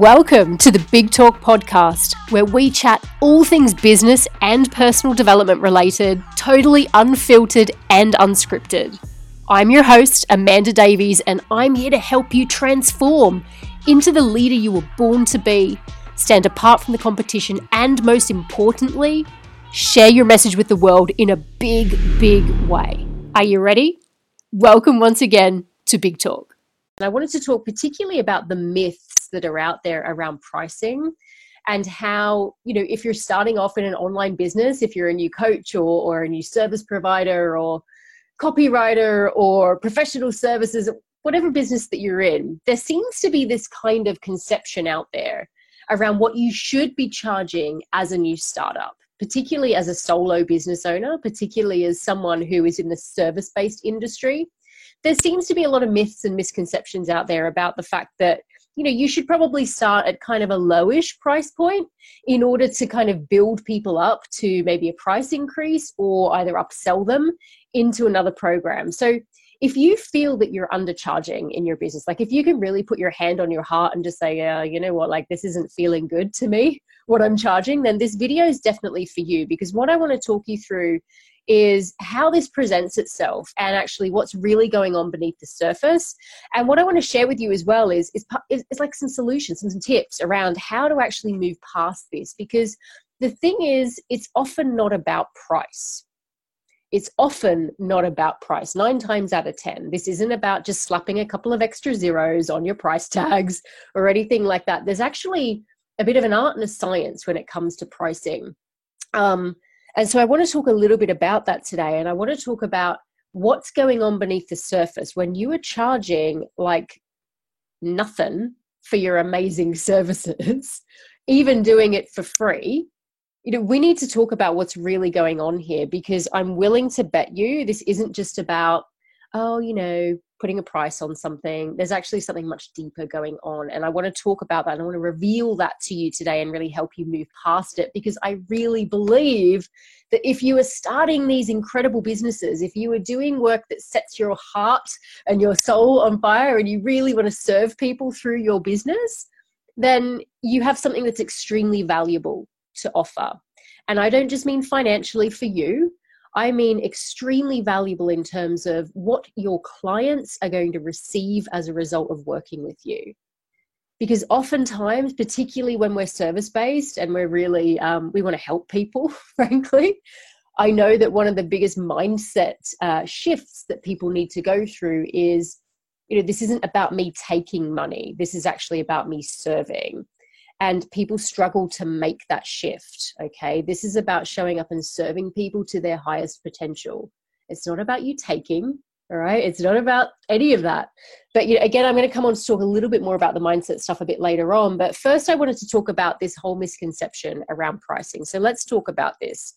Welcome to the Big Talk podcast, where we chat all things business and personal development related, totally unfiltered and unscripted. I'm your host, Amanda Davies, and I'm here to help you transform into the leader you were born to be, stand apart from the competition, and most importantly, share your message with the world in a big, big way. Are you ready? Welcome once again to Big Talk. And I wanted to talk particularly about the myths that are out there around pricing and how you know if you're starting off in an online business if you're a new coach or, or a new service provider or copywriter or professional services whatever business that you're in there seems to be this kind of conception out there around what you should be charging as a new startup particularly as a solo business owner particularly as someone who is in the service based industry. There seems to be a lot of myths and misconceptions out there about the fact that you know you should probably start at kind of a lowish price point in order to kind of build people up to maybe a price increase or either upsell them into another program. So if you feel that you're undercharging in your business like if you can really put your hand on your heart and just say yeah you know what? Like this isn't feeling good to me what i'm charging then this video is definitely for you. Because what i want to talk you through is how this presents itself and actually what's really going on beneath the surface. And what I want to share with you as well is, is, is, is like some solutions and some tips around how to actually move past this because the thing is, it's often not about price it's often not about price. Nine times out of 10, this isn't about just slapping a couple of extra zeros on your price tags or anything like that. There's actually a bit of an art and a science when it comes to pricing. Um, and so I want to talk a little bit about that today. And I want to talk about what's going on beneath the surface when you are charging like nothing for your amazing services, even doing it for free. You know, we need to talk about what's really going on here because I'm willing to bet you this isn't just about, oh, you know, putting a price on something. There's actually something much deeper going on. And I want to talk about that. And I want to reveal that to you today and really help you move past it because I really believe that if you are starting these incredible businesses, if you are doing work that sets your heart and your soul on fire and you really want to serve people through your business, then you have something that's extremely valuable to offer. And I don't just mean financially for you, I mean extremely valuable in terms of what your clients are going to receive as a result of working with you. Because oftentimes, particularly when we're service based and we're really, um, we want to help people, frankly, I know that one of the biggest mindset uh, shifts that people need to go through is, you know, this isn't about me taking money. This is actually about me serving and people struggle to make that shift okay? This is about showing up and serving people to their highest potential. It's not about you taking all right? It's not about any of that. But you know, again i'm going to come on to talk a little bit more about the mindset stuff a bit later on but first i wanted to talk about this whole misconception around pricing. So let's talk about this.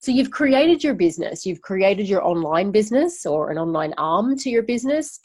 So you've created your business. You've created your online business or an online arm to your business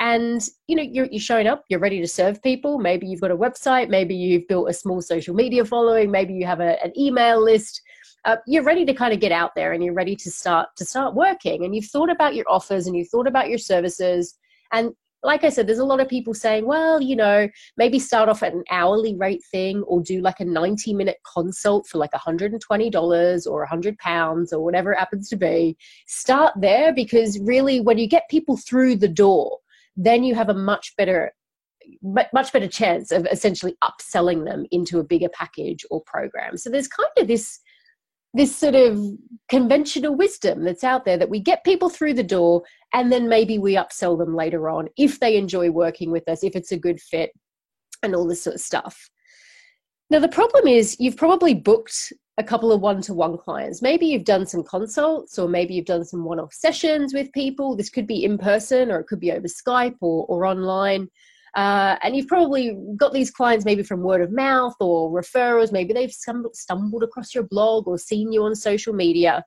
and you know you're, you're showing up you're ready to serve people. Maybe you've got a website maybe you've built a small social media following maybe you have a, an email list. Uh, you're ready to kind of get out there and you're ready to start to start working. And you've thought about your offers and you've thought about your services. And like I said, there's a lot of people saying, well, you know, maybe start off at an hourly rate thing or do like a 90 minute consult for like $120 or 100 pounds or whatever it happens to be. Start there because really, when you get people through the door, then you have a much better much better chance of essentially upselling them into a bigger package or program. So there's kind of this this sort of conventional wisdom that's out there that we get people through the door and then maybe we upsell them later on if they enjoy working with us if it's a good fit and all this sort of stuff. Now the problem is you've probably booked a couple of one-to-one clients. Maybe you've done some consults or maybe you've done some one-off sessions with people. This could be in person or it could be over skype or, or online. Uh, and you've probably got these clients maybe from word of mouth or referrals. Maybe they've stumbled across your blog or seen you on social media.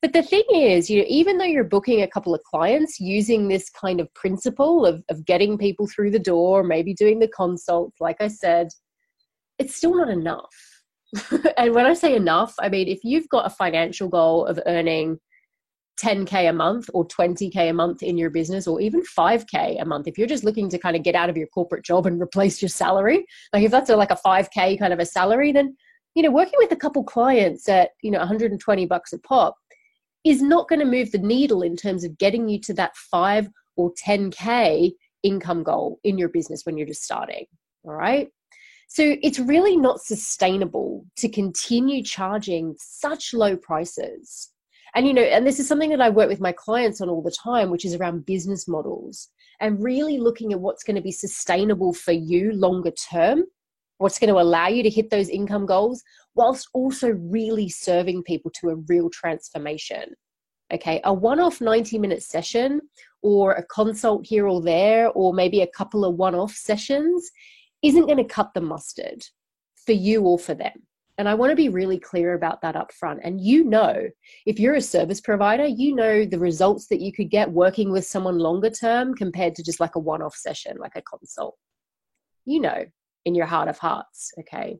But the thing is you know even though you're booking a couple of clients using this kind of principle of, of getting people through the door maybe doing the consults like i said it's still not enough and when I say enough, I mean if you've got a financial goal of earning 10K a month or 20K a month in your business or even 5K a month, if you're just looking to kind of get out of your corporate job and replace your salary, like if that's a, like a 5K kind of a salary, then, you know, working with a couple clients at, you know, 120 bucks a pop is not going to move the needle in terms of getting you to that 5 or 10K income goal in your business when you're just starting. All right. So it's really not sustainable to continue charging such low prices. And, you know, and this is something that I work with my clients on all the time, which is around business models and really looking at what's going to be sustainable for you longer term, what's going to allow you to hit those income goals, whilst also really serving people to a real transformation. Okay, a one off 90 minute session or a consult here or there, or maybe a couple of one off sessions isn't going to cut the mustard for you or for them. And I want to be really clear about that up front. And you know, if you're a service provider, you know the results that you could get working with someone longer term compared to just like a one off session, like a consult. You know, in your heart of hearts, okay?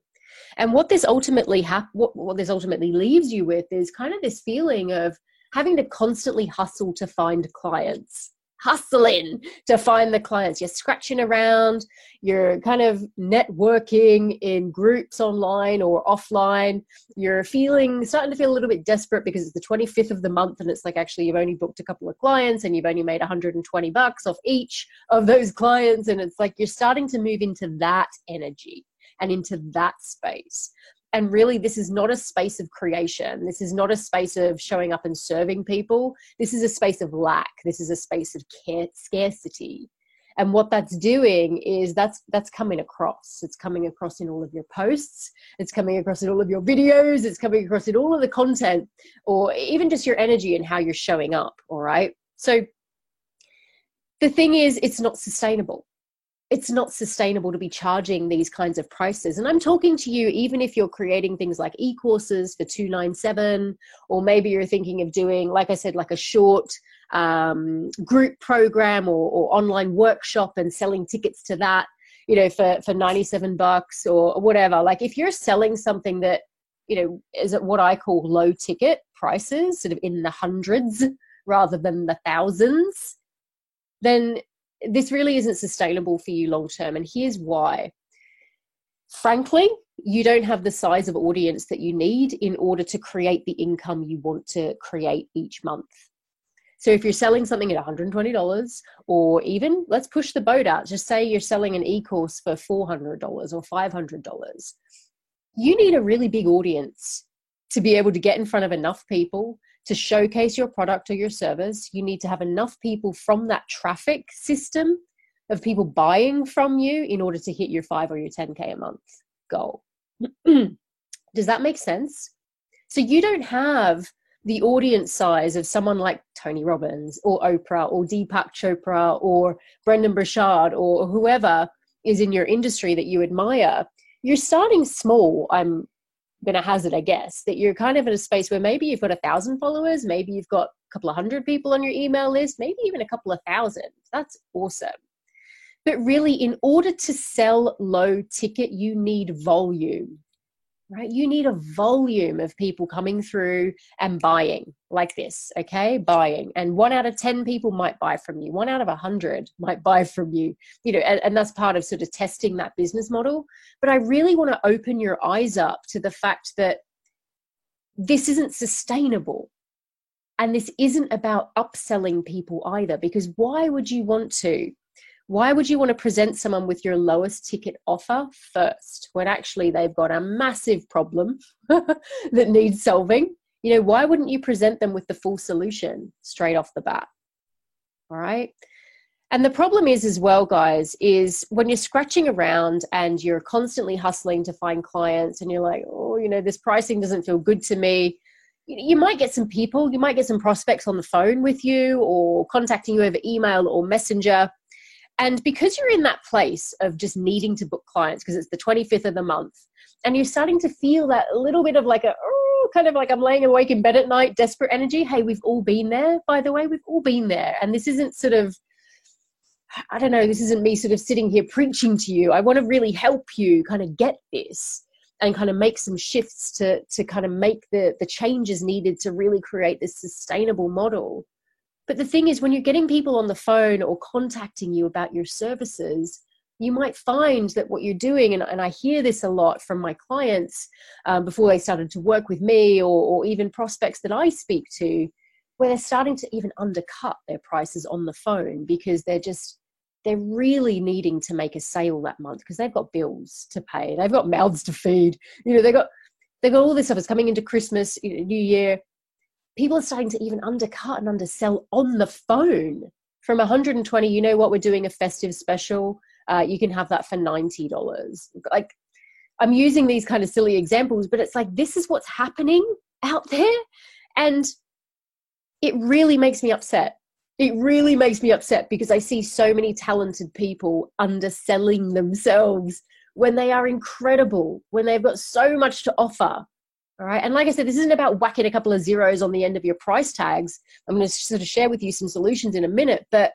And what this ultimately hap- what, what this ultimately leaves you with is kind of this feeling of having to constantly hustle to find clients hustling to find the clients. You're scratching around, you're kind of networking in groups online or offline. You're feeling, starting to feel a little bit desperate because it's the 25th of the month and it's like actually you've only booked a couple of clients and you've only made 120 bucks off each of those clients. And it's like you're starting to move into that energy and into that space and really this is not a space of creation. This is not a space of showing up and serving people. This is a space of lack. This is a space of care, scarcity. And what that's doing is that's that's coming across. It's coming across in all of your posts. It's coming across in all of your videos. It's coming across in all of the content or even just your energy and how you're showing up all right? So the thing is it's not sustainable it's not sustainable to be charging these kinds of prices. And I'm talking to you even if you're creating things like e-courses for 297 or maybe you're thinking of doing like I said like a short um, group program or, or online workshop and selling tickets to that, you know, for for 97 bucks or whatever. Like if you're selling something that, you know, is at what I call low ticket prices, sort of in the hundreds rather than the thousands, then this really isn't sustainable for you long term. And here's why. Frankly, you don't have the size of audience that you need in order to create the income you want to create each month. So if you're selling something at $120 or even let's push the boat out, just say you're selling an e-course for $400 or $500. You need a really big audience to be able to get in front of enough people to showcase your product or your service, you need to have enough people from that traffic system of people buying from you in order to hit your 5 or your 10k a month goal. Does that make sense? So you don't have the audience size of someone like Tony Robbins or Oprah or Deepak Chopra or Brendon Burchard or whoever is in your industry that you admire. You're starting small, I'm going to hazard, I guess, that you're kind of in a space where maybe you've got a thousand followers, maybe you've got a couple of hundred people on your email list, maybe even a couple of thousand. That's awesome. But really, in order to sell low ticket, you need volume right? You need a volume of people coming through and buying like this, okay? Buying. And one out of 10 people might buy from you, one out of a 100 might buy from you, you know, and, and that's part of sort of testing that business model. But I really want to open your eyes up to the fact that this isn't sustainable. And this isn't about upselling people either, because why would you want to? Why would you want to present someone with your lowest ticket offer first when actually they've got a massive problem that needs solving? You know, why wouldn't you present them with the full solution straight off the bat? All right. And the problem is, as well, guys, is when you're scratching around and you're constantly hustling to find clients and you're like, oh, you know, this pricing doesn't feel good to me. You might get some people, you might get some prospects on the phone with you or contacting you over email or messenger and because you're in that place of just needing to book clients because it's the 25th of the month and you're starting to feel that little bit of like a oh, kind of like I'm laying awake in bed at night, desperate energy. Hey, we've all been there, by the way, we've all been there. And this isn't sort of, I don't know, this isn't me sort of sitting here preaching to you. I want to really help you kind of get this. and kind of make some shifts to to kind of make the the changes needed to really create this sustainable model but the thing is when you're getting people on the phone or contacting you about your services you might find that what you're doing and, and i hear this a lot from my clients um, before they started to work with me or, or even prospects that i speak to where they're starting to even undercut their prices on the phone because they're just they're really needing to make a sale that month because they've got bills to pay, they've got mouths to feed, you know, they've got they've got all this stuff. It's coming into Christmas, New Year. People are starting to even undercut and undersell on the phone. From 120, you know what? We're doing a festive special. Uh, you can have that for $90. Like, I'm using these kind of silly examples, but it's like this is what's happening out there. And it really makes me upset it really makes me upset because I see so many talented people underselling themselves when they are incredible, when they've got so much to offer. All right. And like I said, this isn't about whacking a couple of zeros on the end of your price tags. I'm going to sort of share with you some solutions in a minute, but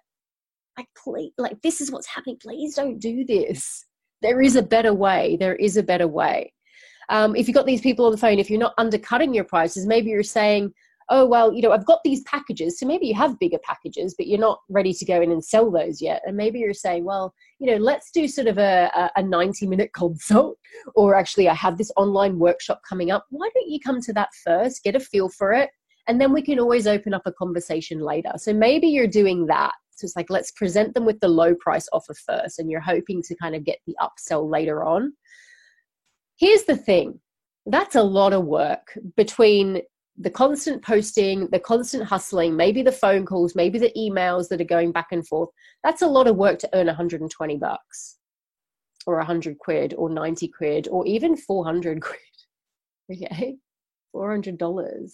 like, please, like this is what's happening. Please don't do this. There is a better way. There is a better way. Um, if you've got these people on the phone, if you're not undercutting your prices, maybe you're saying, oh well you know i've got these packages so maybe you have bigger packages but you're not ready to go in and sell those yet. And maybe you're saying well you know let's do sort of a, a 90 minute consult or actually i have this online workshop coming up. Why don't you come to that first get a feel for it and then we can always open up a conversation later. So maybe you're doing that. So it's like let's present them with the low price offer first and you're hoping to kind of get the upsell later on. Here's the thing. That's a lot of work between the constant posting, the constant hustling, maybe the phone calls, maybe the emails that are going back and forth, that's a lot of work to earn 120 bucks or 100 quid or 90 quid or even 400 quid. Okay, $400.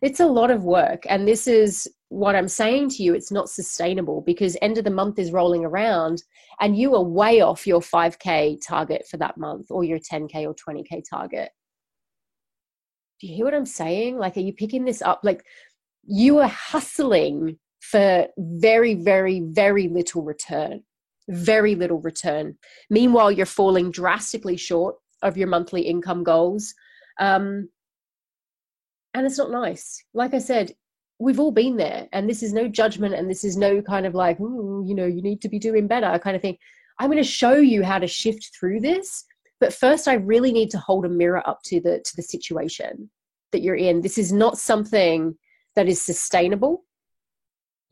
It's a lot of work. And this is what I'm saying to you. It's not sustainable because end of the month is rolling around and you are way off your 5K target for that month or your 10K or 20K target do you hear what I'm saying? Like, are you picking this up? Like, you are hustling for very, very, very little return. Very little return. Meanwhile, you're falling drastically short of your monthly income goals. Um, and it's not nice. Like I said, we've all been there, and this is no judgment, and this is no kind of like, you know, you need to be doing better kind of thing. I'm going to show you how to shift through this but first i really need to hold a mirror up to the to the situation that you're in. This is not something that is sustainable.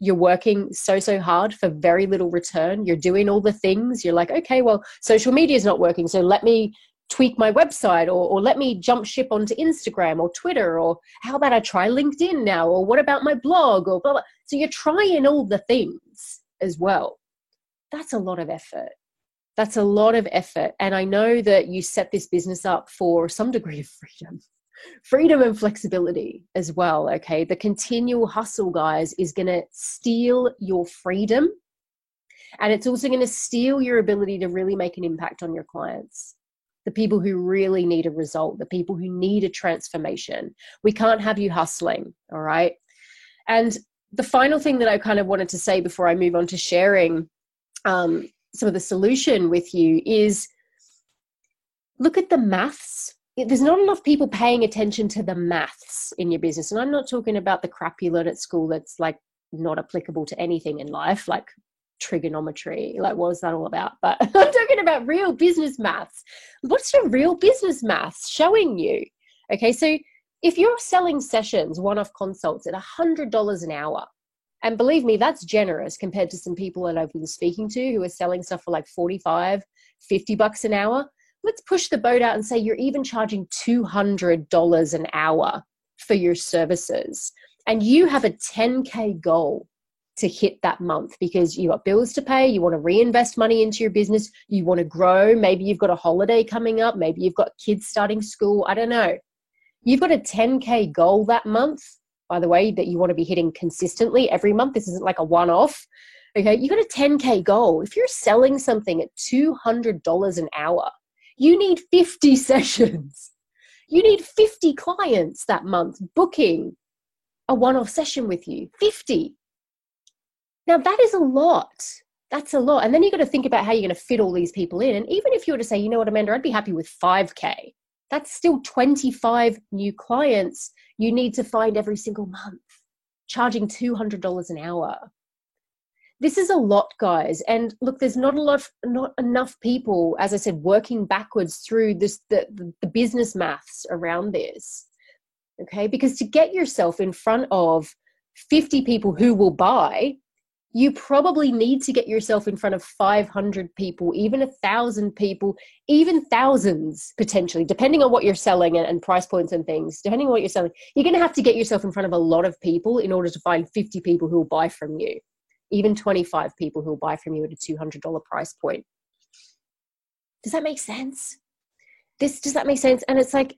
You're working so so hard for very little return. You're doing all the things. You're like okay well social media is not working so let me tweak my website or, or let me jump ship onto instagram or twitter or how about i try linkedin now? Or what about my blog or blah blah so you're trying all the things as well. That's a lot of effort that's a lot of effort. And I know that you set this business up for some degree of freedom, freedom and flexibility as well. Okay. The continual hustle, guys, is going to steal your freedom. And it's also going to steal your ability to really make an impact on your clients. The people who really need a result, the people who need a transformation. We can't have you hustling. All right. And the final thing that I kind of wanted to say before I move on to sharing um, some of the solution with you is look at the maths. There's not enough people paying attention to the maths in your business. And i'm not talking about the crap you learn at school that's like not applicable to anything in life like trigonometry like what is that all about? But i'm talking about real business maths. What's your real business maths showing you? Okay so if you're selling sessions one-off consults at $100 an hour and believe me, that's generous compared to some people that I've been speaking to who are selling stuff for like 45, 50 bucks an hour. Let's push the boat out and say you're even charging $200 an hour for your services. And you have a 10K goal to hit that month because you got bills to pay, you want to reinvest money into your business, you want to grow, maybe you've got a holiday coming up, maybe you've got kids starting school, I don't know. You've got a 10K goal that month by the way, that you want to be hitting consistently every month. This isn't like a one off. Okay, you got a 10K goal. If you're selling something at $200 an hour, you need 50 sessions. You need 50 clients that month booking a one off session with you. 50. Now, that is a lot. That's a lot. And then you've got to think about how you're going to fit all these people in. And even if you were to say, you know what, Amanda, I'd be happy with 5K. That's still 25 new clients you need to find every single month, charging $200 an hour. This is a lot, guys. And look, there's not a lot, not enough people, as I said, working backwards through this the, the business maths around this. Okay, because to get yourself in front of 50 people who will buy, you probably need to get yourself in front of 500 people, even a thousand people, even thousands potentially, depending on what you're selling and, and, price points and things. Depending on what you're selling, you're going to have to get yourself in front of a lot of people in order to find 50 people who will buy from you, even 25 people who will buy from you at a $200 price point. Does that make sense? This does that make sense? And it's like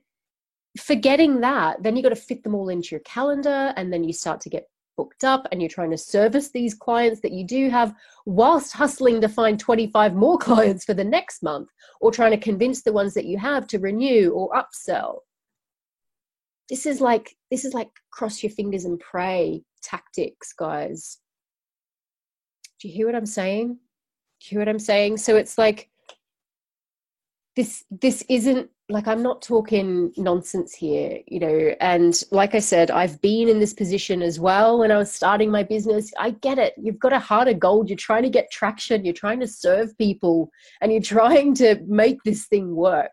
forgetting that, then you got to fit them all into your calendar, and then you start to get booked up and you're trying to service these clients that you do have whilst hustling to find 25 more clients for the next month or trying to convince the ones that you have to renew or upsell. This is like this is like cross your fingers and pray tactics guys. Do you hear what i'm saying? Do you hear what i'm saying? So it's like this this isn't like i'm not talking nonsense here you know and like i said i've been in this position as well when i was starting my business. I get it. You've got a heart of gold. You're trying to get traction. You're trying to serve people and you're trying to make this thing work.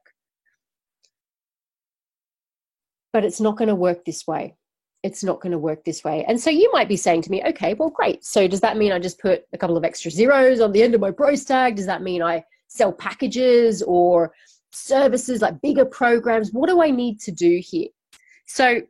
But it's not going to work this way. It's not going to work this way. And so you might be saying to me okay well great. So does that mean i just put a couple of extra zeros on the end of my price tag? Does that mean i sell packages or services, like bigger programs? What do I need to do here? So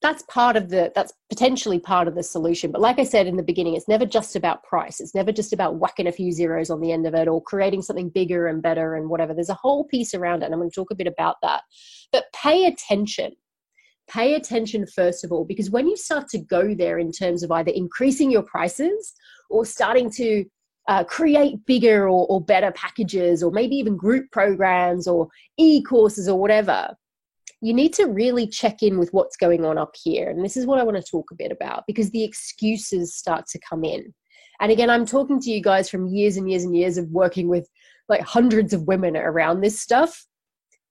that's part of the that's potentially part of the solution but like i said in the beginning it's never just about price it's never just about whacking a few zeros on the end of it or creating something bigger and better and whatever there's a whole piece around it and i'm going to talk a bit about that but pay attention pay attention first of all because when you start to go there in terms of either increasing your prices or starting to uh, create bigger or, or better packages or maybe even group programs or e-courses or whatever you need to really check in with what's going on up here. And this is what i want to talk a bit about because the excuses start to come in. And again i'm talking to you guys from years and years and years of working with like hundreds of women around this stuff.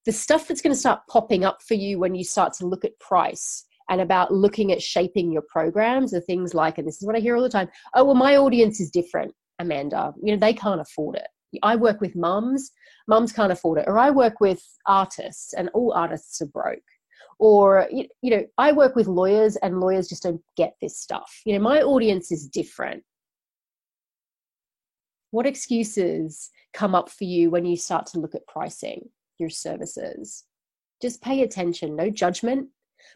The stuff that's going to start popping up for you when you start to look at price and about looking at shaping your programs are things like and this is what i hear all the time oh well my audience is different Amanda. You know, they can't afford it. I work with mums, mums can't afford it. Or I work with artists, and all artists are broke. Or, you know, I work with lawyers, and lawyers just don't get this stuff. You know, my audience is different. What excuses come up for you when you start to look at pricing your services? Just pay attention, no judgment.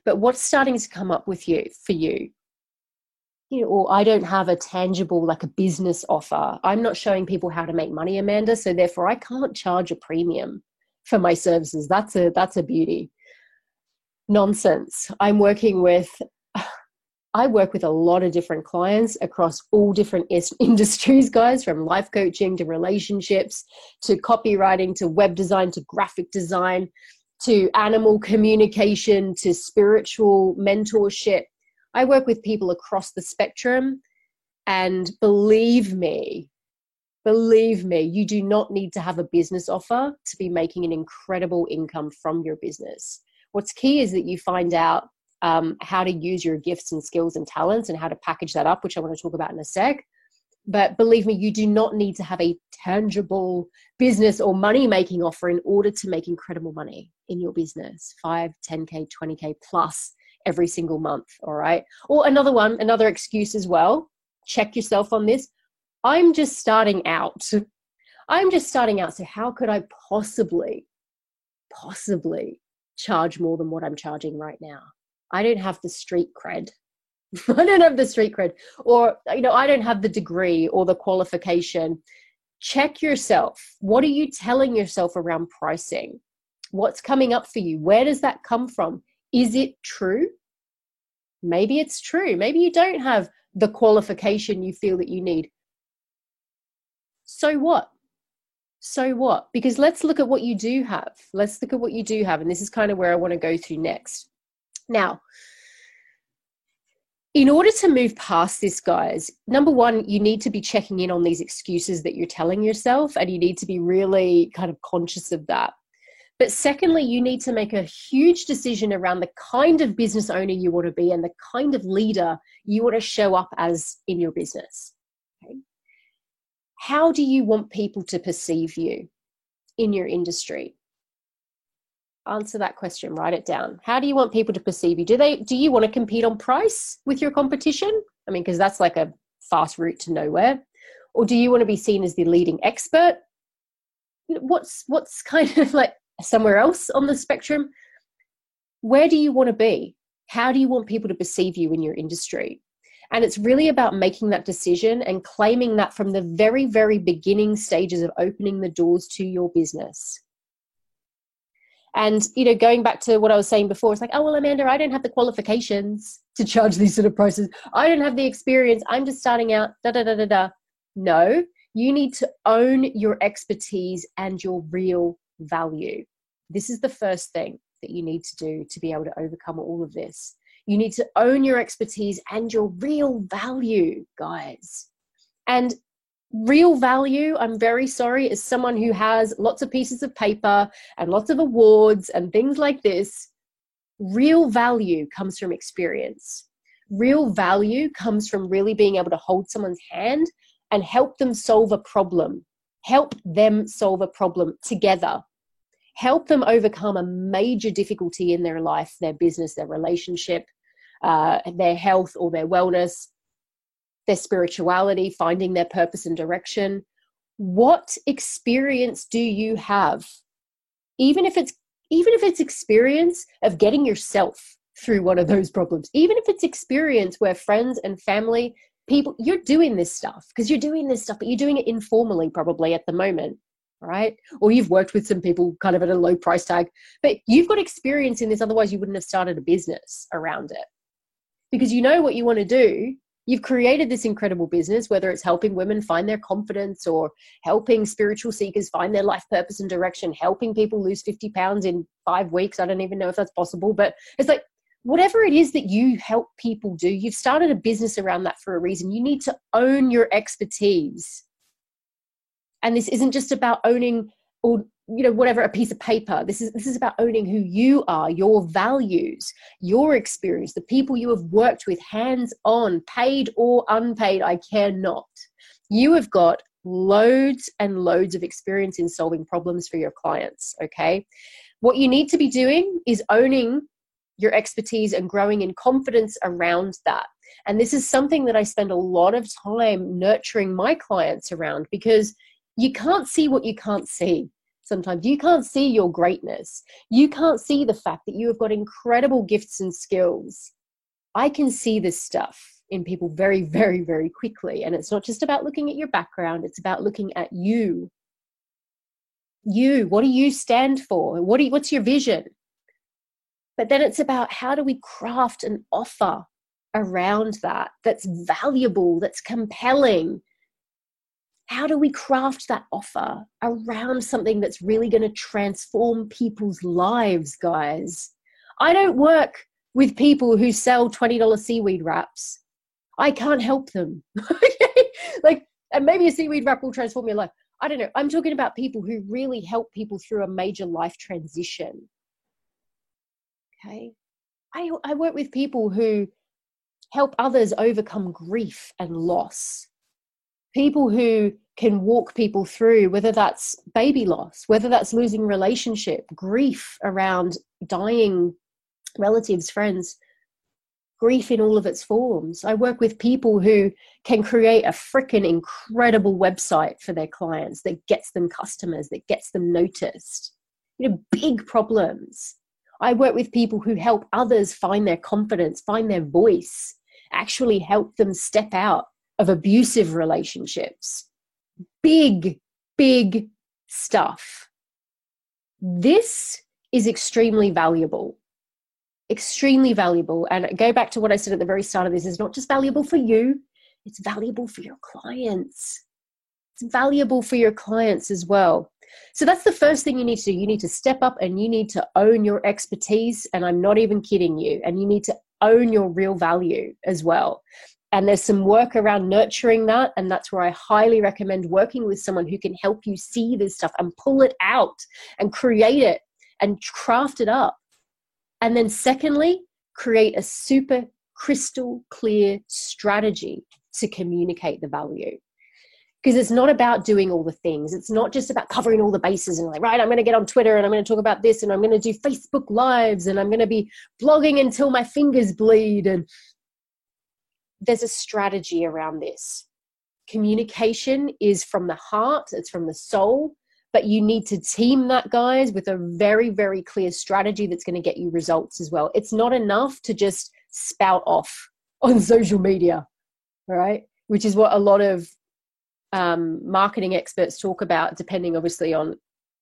But what's starting to come up with you for you? You know, or I don't have a tangible, like a business offer. I'm not showing people how to make money, Amanda. So therefore, I can't charge a premium for my services. That's a that's a beauty. Nonsense. I'm working with. I work with a lot of different clients across all different industries, guys, from life coaching to relationships to copywriting to web design to graphic design to animal communication to spiritual mentorship I work with people across the spectrum, and believe me, believe me, you do not need to have a business offer to be making an incredible income from your business. What's key is that you find out um, how to use your gifts and skills and talents and how to package that up, which I want to talk about in a sec. But believe me, you do not need to have a tangible business or money making offer in order to make incredible money in your business 5, 10K, 20K plus every single month. All right. Or another one, another excuse as well. Check yourself on this. I'm just starting out. I'm just starting out. So, how could I possibly, possibly charge more than what I'm charging right now? I don't have the street cred. I don't have the street cred, or, you know, I don't have the degree or the qualification. Check yourself. What are you telling yourself around pricing? What's coming up for you? Where does that come from? Is it true? Maybe it's true. Maybe you don't have the qualification you feel that you need. So what? So what? Because let's look at what you do have. Let's look at what you do have. And this is kind of where I want to go to next. Now, in order to move past this, guys, number one, you need to be checking in on these excuses that you're telling yourself, and you need to be really kind of conscious of that. But secondly, you need to make a huge decision around the kind of business owner you want to be and the kind of leader you want to show up as in your business. Okay? How do you want people to perceive you in your industry? Answer that question, write it down. How do you want people to perceive you? Do they do you want to compete on price with your competition? I mean, because that's like a fast route to nowhere. Or do you want to be seen as the leading expert? What's what's kind of like somewhere else on the spectrum, where do you want to be? How do you want people to perceive you in your industry? And it's really about making that decision and claiming that from the very, very beginning stages of opening the doors to your business. And, you know, going back to what I was saying before, it's like, oh, well, Amanda, I don't have the qualifications to charge these sort of prices. I don't have the experience. I'm just starting out, da da da da da. No, you need to own your expertise and your real value. This is the first thing that you need to do to be able to overcome all of this. You need to own your expertise and your real value, guys. And real value, I'm very sorry, is someone who has lots of pieces of paper and lots of awards and things like this. Real value comes from experience. Real value comes from really being able to hold someone's hand and help them solve a problem. Help them solve a problem together help them overcome a major difficulty in their life, their business, their relationship, uh, their health or their wellness, their spirituality, finding their purpose and direction. What experience do you have? Even if it's even if it's experience of getting yourself through one of those problems, even if it's experience where friends and family people you're doing this stuff because you're doing this stuff but you're doing it informally probably at the moment right? Or you've worked with some people kind of at a low price tag, but you've got experience in this, otherwise, you wouldn't have started a business around it because you know what you want to do. You've created this incredible business, whether it's helping women find their confidence or helping spiritual seekers find their life purpose and direction, helping people lose 50 pounds in five weeks. I don't even know if that's possible, but it's like whatever it is that you help people do, you've started a business around that for a reason. You need to own your expertise and this isn't just about owning or you know whatever a piece of paper. This is this is about owning who you are your values your experience the people you have worked with hands on paid or unpaid i care not. You have got loads and loads of experience in solving problems for your clients okay? What you need to be doing is owning your expertise and growing in confidence around that. And this is something that i spend a lot of time nurturing my clients around because you can't see what you can't see sometimes. You can't see your greatness. You can't see the fact that you have got incredible gifts and skills. I can see this stuff in people very very very quickly. And it's not just about looking at your background. It's about looking at you. You what do you stand for? What you, what's your vision? But then it's about how do we craft an offer around that that's valuable that's compelling how do we craft that offer around something that's really going to transform people's lives, guys? I don't work with people who sell $20 seaweed wraps. I can't help them. like, and maybe a seaweed wrap will transform your life. I don't know. I'm talking about people who really help people through a major life transition. Okay. I, I work with people who help others overcome grief and loss people who can walk people through whether that's baby loss whether that's losing relationship grief around dying relatives friends grief in all of its forms. I work with people who can create a freaking incredible website for their clients that gets them customers that gets them noticed. You know big problems. I work with people who help others find their confidence find their voice actually help them step out of abusive relationships. Big, big stuff. This is extremely valuable. Extremely valuable. And go back to what I said at the very start of this is not just valuable for you, it's valuable for your clients. It's valuable for your clients as well. So that's the first thing you need to do. You need to step up and you need to own your expertise. And I'm not even kidding you. And you need to own your real value as well and there's some work around nurturing that and that's where i highly recommend working with someone who can help you see this stuff and pull it out and create it and craft it up. And then, secondly, create a super crystal clear strategy to communicate the value. Because it's not about doing all the things. It's not just about covering all the bases and like, right, I'm going to get on Twitter and I'm going to talk about this and I'm going to do Facebook Lives and I'm going to be blogging until my fingers bleed. And there's a strategy around this. Communication is from the heart, it's from the soul, but you need to team that guys with a very very clear strategy that's going to get you results as well it's not enough to just spout off on social media right which is what a lot of um, marketing experts talk about depending obviously on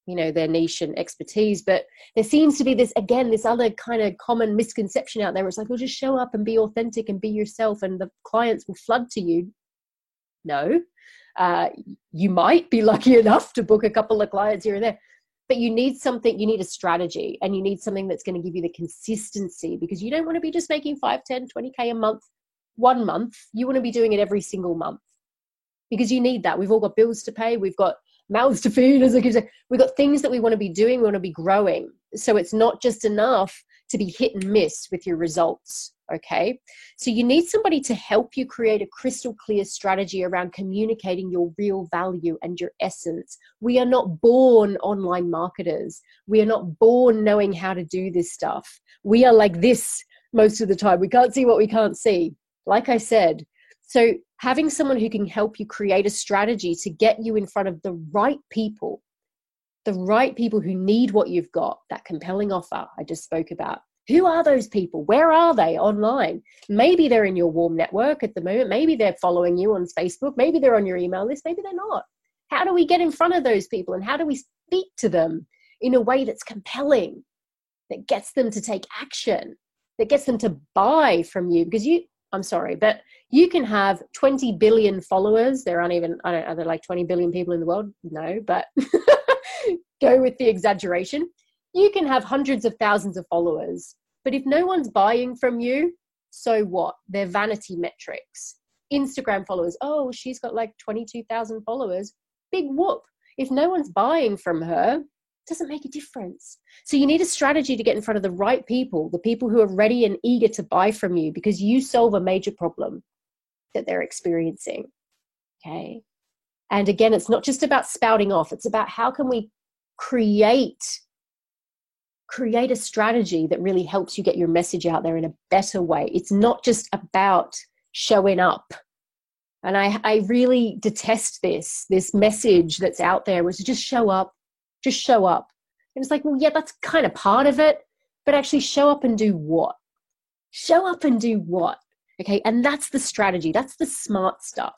you know their niche and expertise but there seems to be this again this other kind of common misconception out there. It's like well just show up and be authentic and be yourself and the clients will flood to you. No. Uh, you might be lucky enough to book a couple of clients here and there but you need something you need a strategy and you need something that's going to give you the consistency because you don't want to be just making 5 10 20k a month one month. You want to be doing it every single month because you need that. We've all got bills to pay. We've got mouths to feed as i keep saying we've got things that we want to be doing we want to be growing so it's not just enough to be hit and miss with your results Okay. So you need somebody to help you create a crystal clear strategy around communicating your real value and your essence. We are not born online marketers. We are not born knowing how to do this stuff. We are like this most of the time. We can't see what we can't see. Like I said, so having someone who can help you create a strategy to get you in front of the right people, the right people who need what you've got, that compelling offer I just spoke about who are those people? Where are they online? Maybe they're in your warm network at the moment. Maybe they're following you on Facebook. Maybe they're on your email list. Maybe they're not. How do we get in front of those people and how do we speak to them in a way that's compelling, that gets them to take action, that gets them to buy from you? Because you, I'm sorry, but you can have 20 billion followers. There aren't even, I don't know, are there like 20 billion people in the world? No, but go with the exaggeration. You can have hundreds of thousands of followers but if no one's buying from you, so what? They're vanity metrics. Instagram followers, oh, she's got like 22,000 followers. Big whoop. If no one's buying from her, doesn't make a difference. So you need a strategy to get in front of the right people, the people who are ready and eager to buy from you because you solve a major problem that they're experiencing. Okay. And again, it's not just about spouting off, it's about how can we create create a strategy that really helps you get your message out there in a better way. It's not just about showing up. And I, I really detest this, this message that's out there, is just show up, just show up. And it's like, well, yeah, that's kind of part of it, but actually show up and do what? Show up and do what? Okay. And that's the strategy. That's the smart stuff.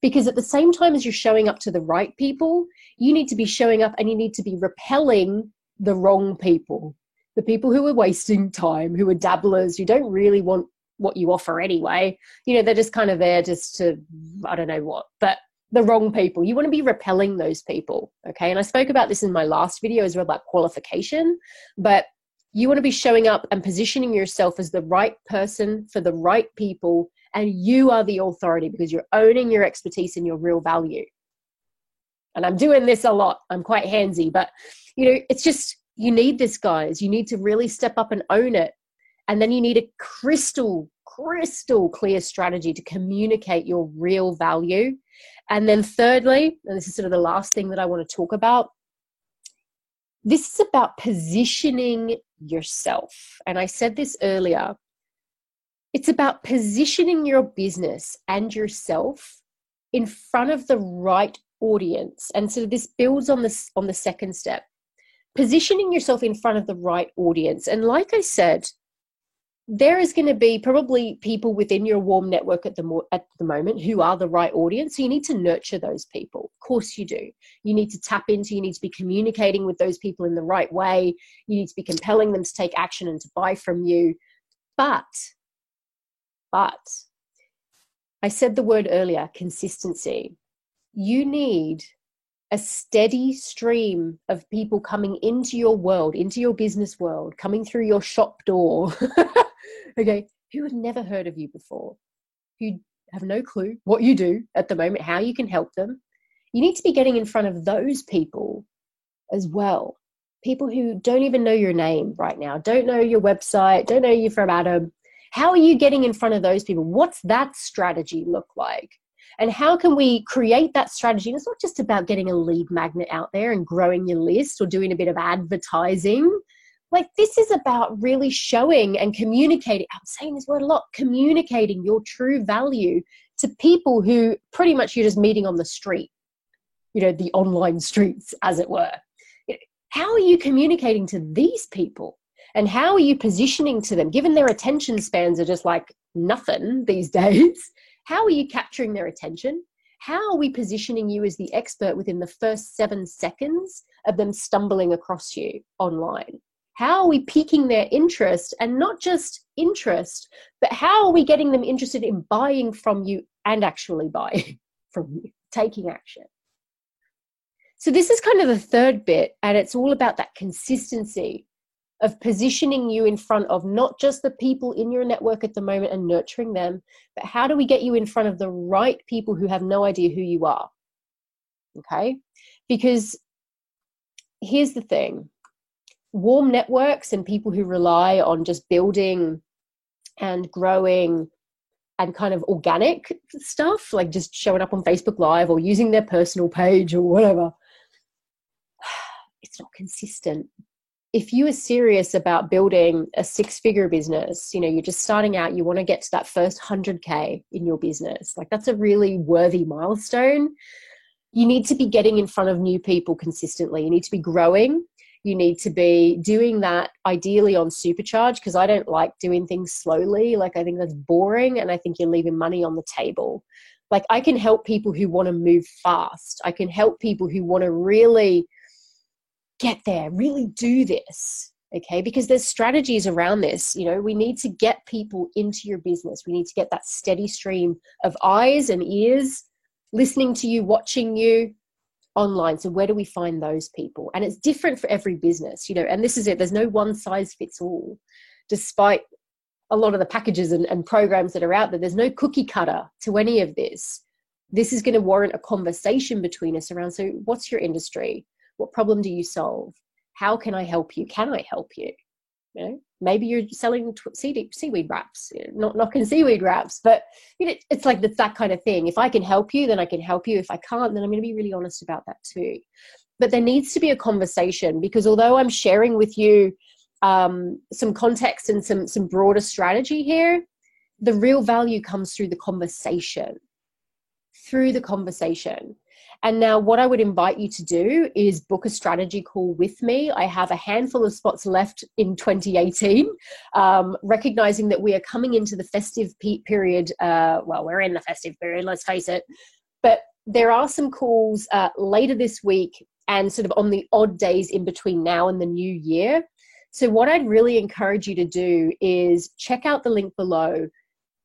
Because at the same time as you're showing up to the right people, you need to be showing up and you need to be repelling the wrong people, the people who are wasting time, who are dabblers, who don't really want what you offer anyway. You know, they're just kind of there just to, I don't know what, but the wrong people. You want to be repelling those people. Okay. And I spoke about this in my last video as well about qualification, but you want to be showing up and positioning yourself as the right person for the right people. And you are the authority because you're owning your expertise and your real value. And I'm doing this a lot. I'm quite handsy, but you know, it's just, you need this, guys. You need to really step up and own it. And then you need a crystal, crystal clear strategy to communicate your real value. And then, thirdly, and this is sort of the last thing that I want to talk about, this is about positioning yourself. And I said this earlier it's about positioning your business and yourself in front of the right audience. And so this builds on this on the second step positioning yourself in front of the right audience. And like I said, there is going to be probably people within your warm network at the mo- at the moment who are the right audience. So you need to nurture those people. Of course you do. You need to tap into. You need to be communicating with those people in the right way. You need to be compelling them to take action and to buy from you. But, but, I said the word earlier: consistency. You need a steady stream of people coming into your world, into your business world, coming through your shop door, okay, who had never heard of you before, who have no clue what you do at the moment, how you can help them. You need to be getting in front of those people as well. people who don't even know your name right now, don't know your website, don't know you from Adam. How are you getting in front of those people? What's that strategy look like? And how can we create that strategy? And it's not just about getting a lead magnet out there and growing your list or doing a bit of advertising. Like, this is about really showing and communicating. I'm saying this word a lot communicating your true value to people who pretty much you're just meeting on the street, you know, the online streets, as it were. How are you communicating to these people? And how are you positioning to them, given their attention spans are just like nothing these days? How are you capturing their attention? How are we positioning you as the expert within the first seven seconds of them stumbling across you online? How are we piquing their interest and not just interest, but how are we getting them interested in buying from you and actually buying from you, taking action? So, this is kind of the third bit, and it's all about that consistency of positioning you in front of not just the people in your network at the moment and nurturing them, but how do we get you in front of the right people who have no idea who you are? Okay? Because here's the thing warm networks and people who rely on just building and growing and kind of organic stuff, like just showing up on Facebook Live or using their personal page or whatever, it's not consistent if you are serious about building a six figure business, you know, you're just starting out, you want to get to that first 100K in your business, like that's a really worthy milestone. You need to be getting in front of new people consistently. You need to be growing. You need to be doing that ideally on supercharge because I don't like doing things slowly. Like, I think that's boring and I think you're leaving money on the table. Like, I can help people who want to move fast. I can help people who want to really get there, really do this. Okay, because there's strategies around this. You know, we need to get people into your business. We need to get that steady stream of eyes and ears listening to you, watching you online. So, where do we find those people? And it's different for every business, you know, and this is it. There's no one size fits all, despite a lot of the packages and, and programs that are out there. There's no cookie cutter to any of this. This is going to warrant a conversation between us around so, what's your industry? What problem do you solve? How can I help you? Can I help you? You know, maybe you're selling seaweed wraps, not knocking seaweed wraps, but you know, it's like it's that kind of thing. If I can help you, then I can help you. If I can't, then I'm going to be really honest about that too. But there needs to be a conversation because although I'm sharing with you um, some context and some some broader strategy here, the real value comes through the conversation. Through the conversation. And now, what I would invite you to do is book a strategy call with me. I have a handful of spots left in 2018, um, recognizing that we are coming into the festive period. Uh, well, we're in the festive period, let's face it. But there are some calls uh, later this week and sort of on the odd days in between now and the new year. So, what I'd really encourage you to do is check out the link below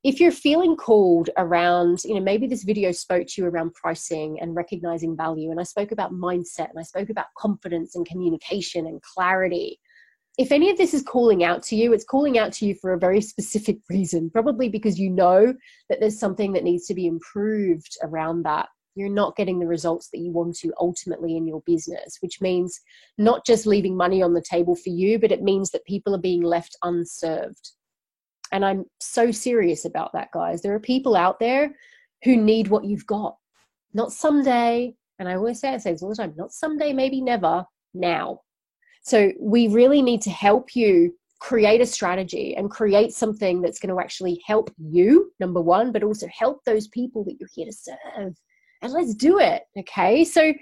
if you're feeling called around, you know, maybe this video spoke to you around pricing and recognizing value, and I spoke about mindset and I spoke about confidence and communication and clarity. If any of this is calling out to you, it's calling out to you for a very specific reason, probably because you know that there's something that needs to be improved around that. You're not getting the results that you want to ultimately in your business, which means not just leaving money on the table for you, but it means that people are being left unserved and I'm so serious about that, guys. There are people out there who need what you've got. Not someday, and I always say, I say this all the time, not someday, maybe never, now. So we really need to help you create a strategy and create something that's going to actually help you, number one, but also help those people that you're here to serve. And let's do it. Okay. So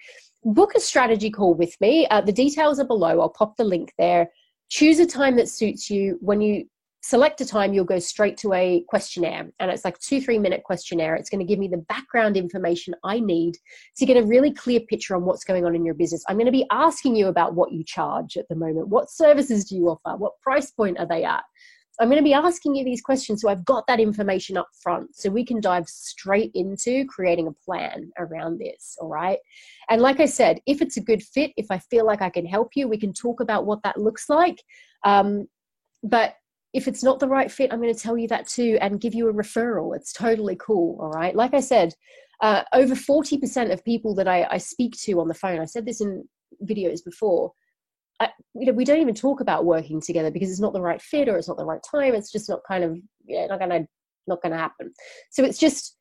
book a strategy call with me. Uh, the details are below. I'll pop the link there. Choose a time that suits you. When you select a time, you'll go straight to a questionnaire. And it's like two, three minute questionnaire. It's going to give me the background information I need to get a really clear picture on what's going on in your business. I'm going to be asking you about what you charge at the moment. What services do you offer? What price point are they at? I'm going to be asking you these questions so I've got that information up front so we can dive straight into creating a plan around this. All right. And like I said, if it's a good fit, if I feel like I can help you, we can talk about what that looks like. Um, but if it's not the right fit, I'm going to tell you that too and give you a referral. It's totally cool. All right. Like I said, uh, over 40% of people that I, I speak to on the phone, I said this in videos before, I, you know, we don't even talk about working together because it's not the right fit or it's not the right time. It's just not kind of, yeah, not gonna, not gonna happen. So it's just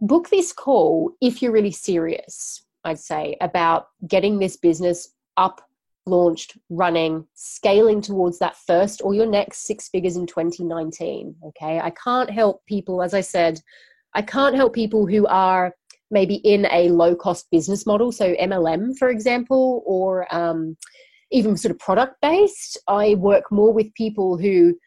book this call if you're really serious. I'd say about getting this business up, launched, running, scaling towards that first or your next six figures in 2019. Okay, I can't help people, as I said, I can't help people who are maybe in a low cost business model, so MLM, for example, or um, even sort of product based. I work more with people who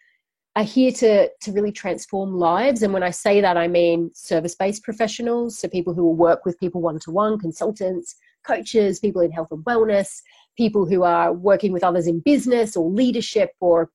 are here to, to really transform lives. And when I say that, I mean service based professionals, so people who will work with people one to one, consultants, coaches, people in health and wellness, people who are working with others in business or leadership or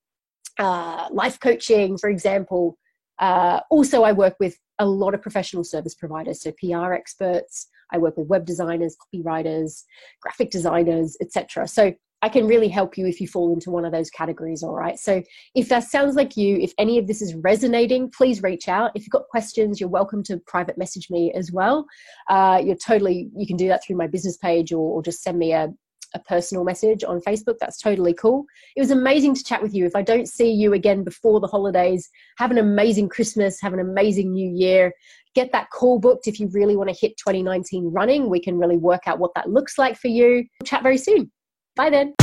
uh, life coaching, for example. Uh, also, I work with a lot of professional service providers, so PR experts. I work with web designers, copywriters, graphic designers, etc. So I can really help you if you fall into one of those categories. All right. So if that sounds like you, if any of this is resonating, please reach out. If you've got questions, you're welcome to private message me as well. Uh, you're totally, you can do that through my business page or, or just send me a, a personal message on Facebook. That's totally cool. It was amazing to chat with you. If I don't see you again before the holidays, have an amazing Christmas, have an amazing new year. Get that call booked if you really want to hit 2019 running. We can really work out what that looks like for you. We'll chat very soon. Bye then.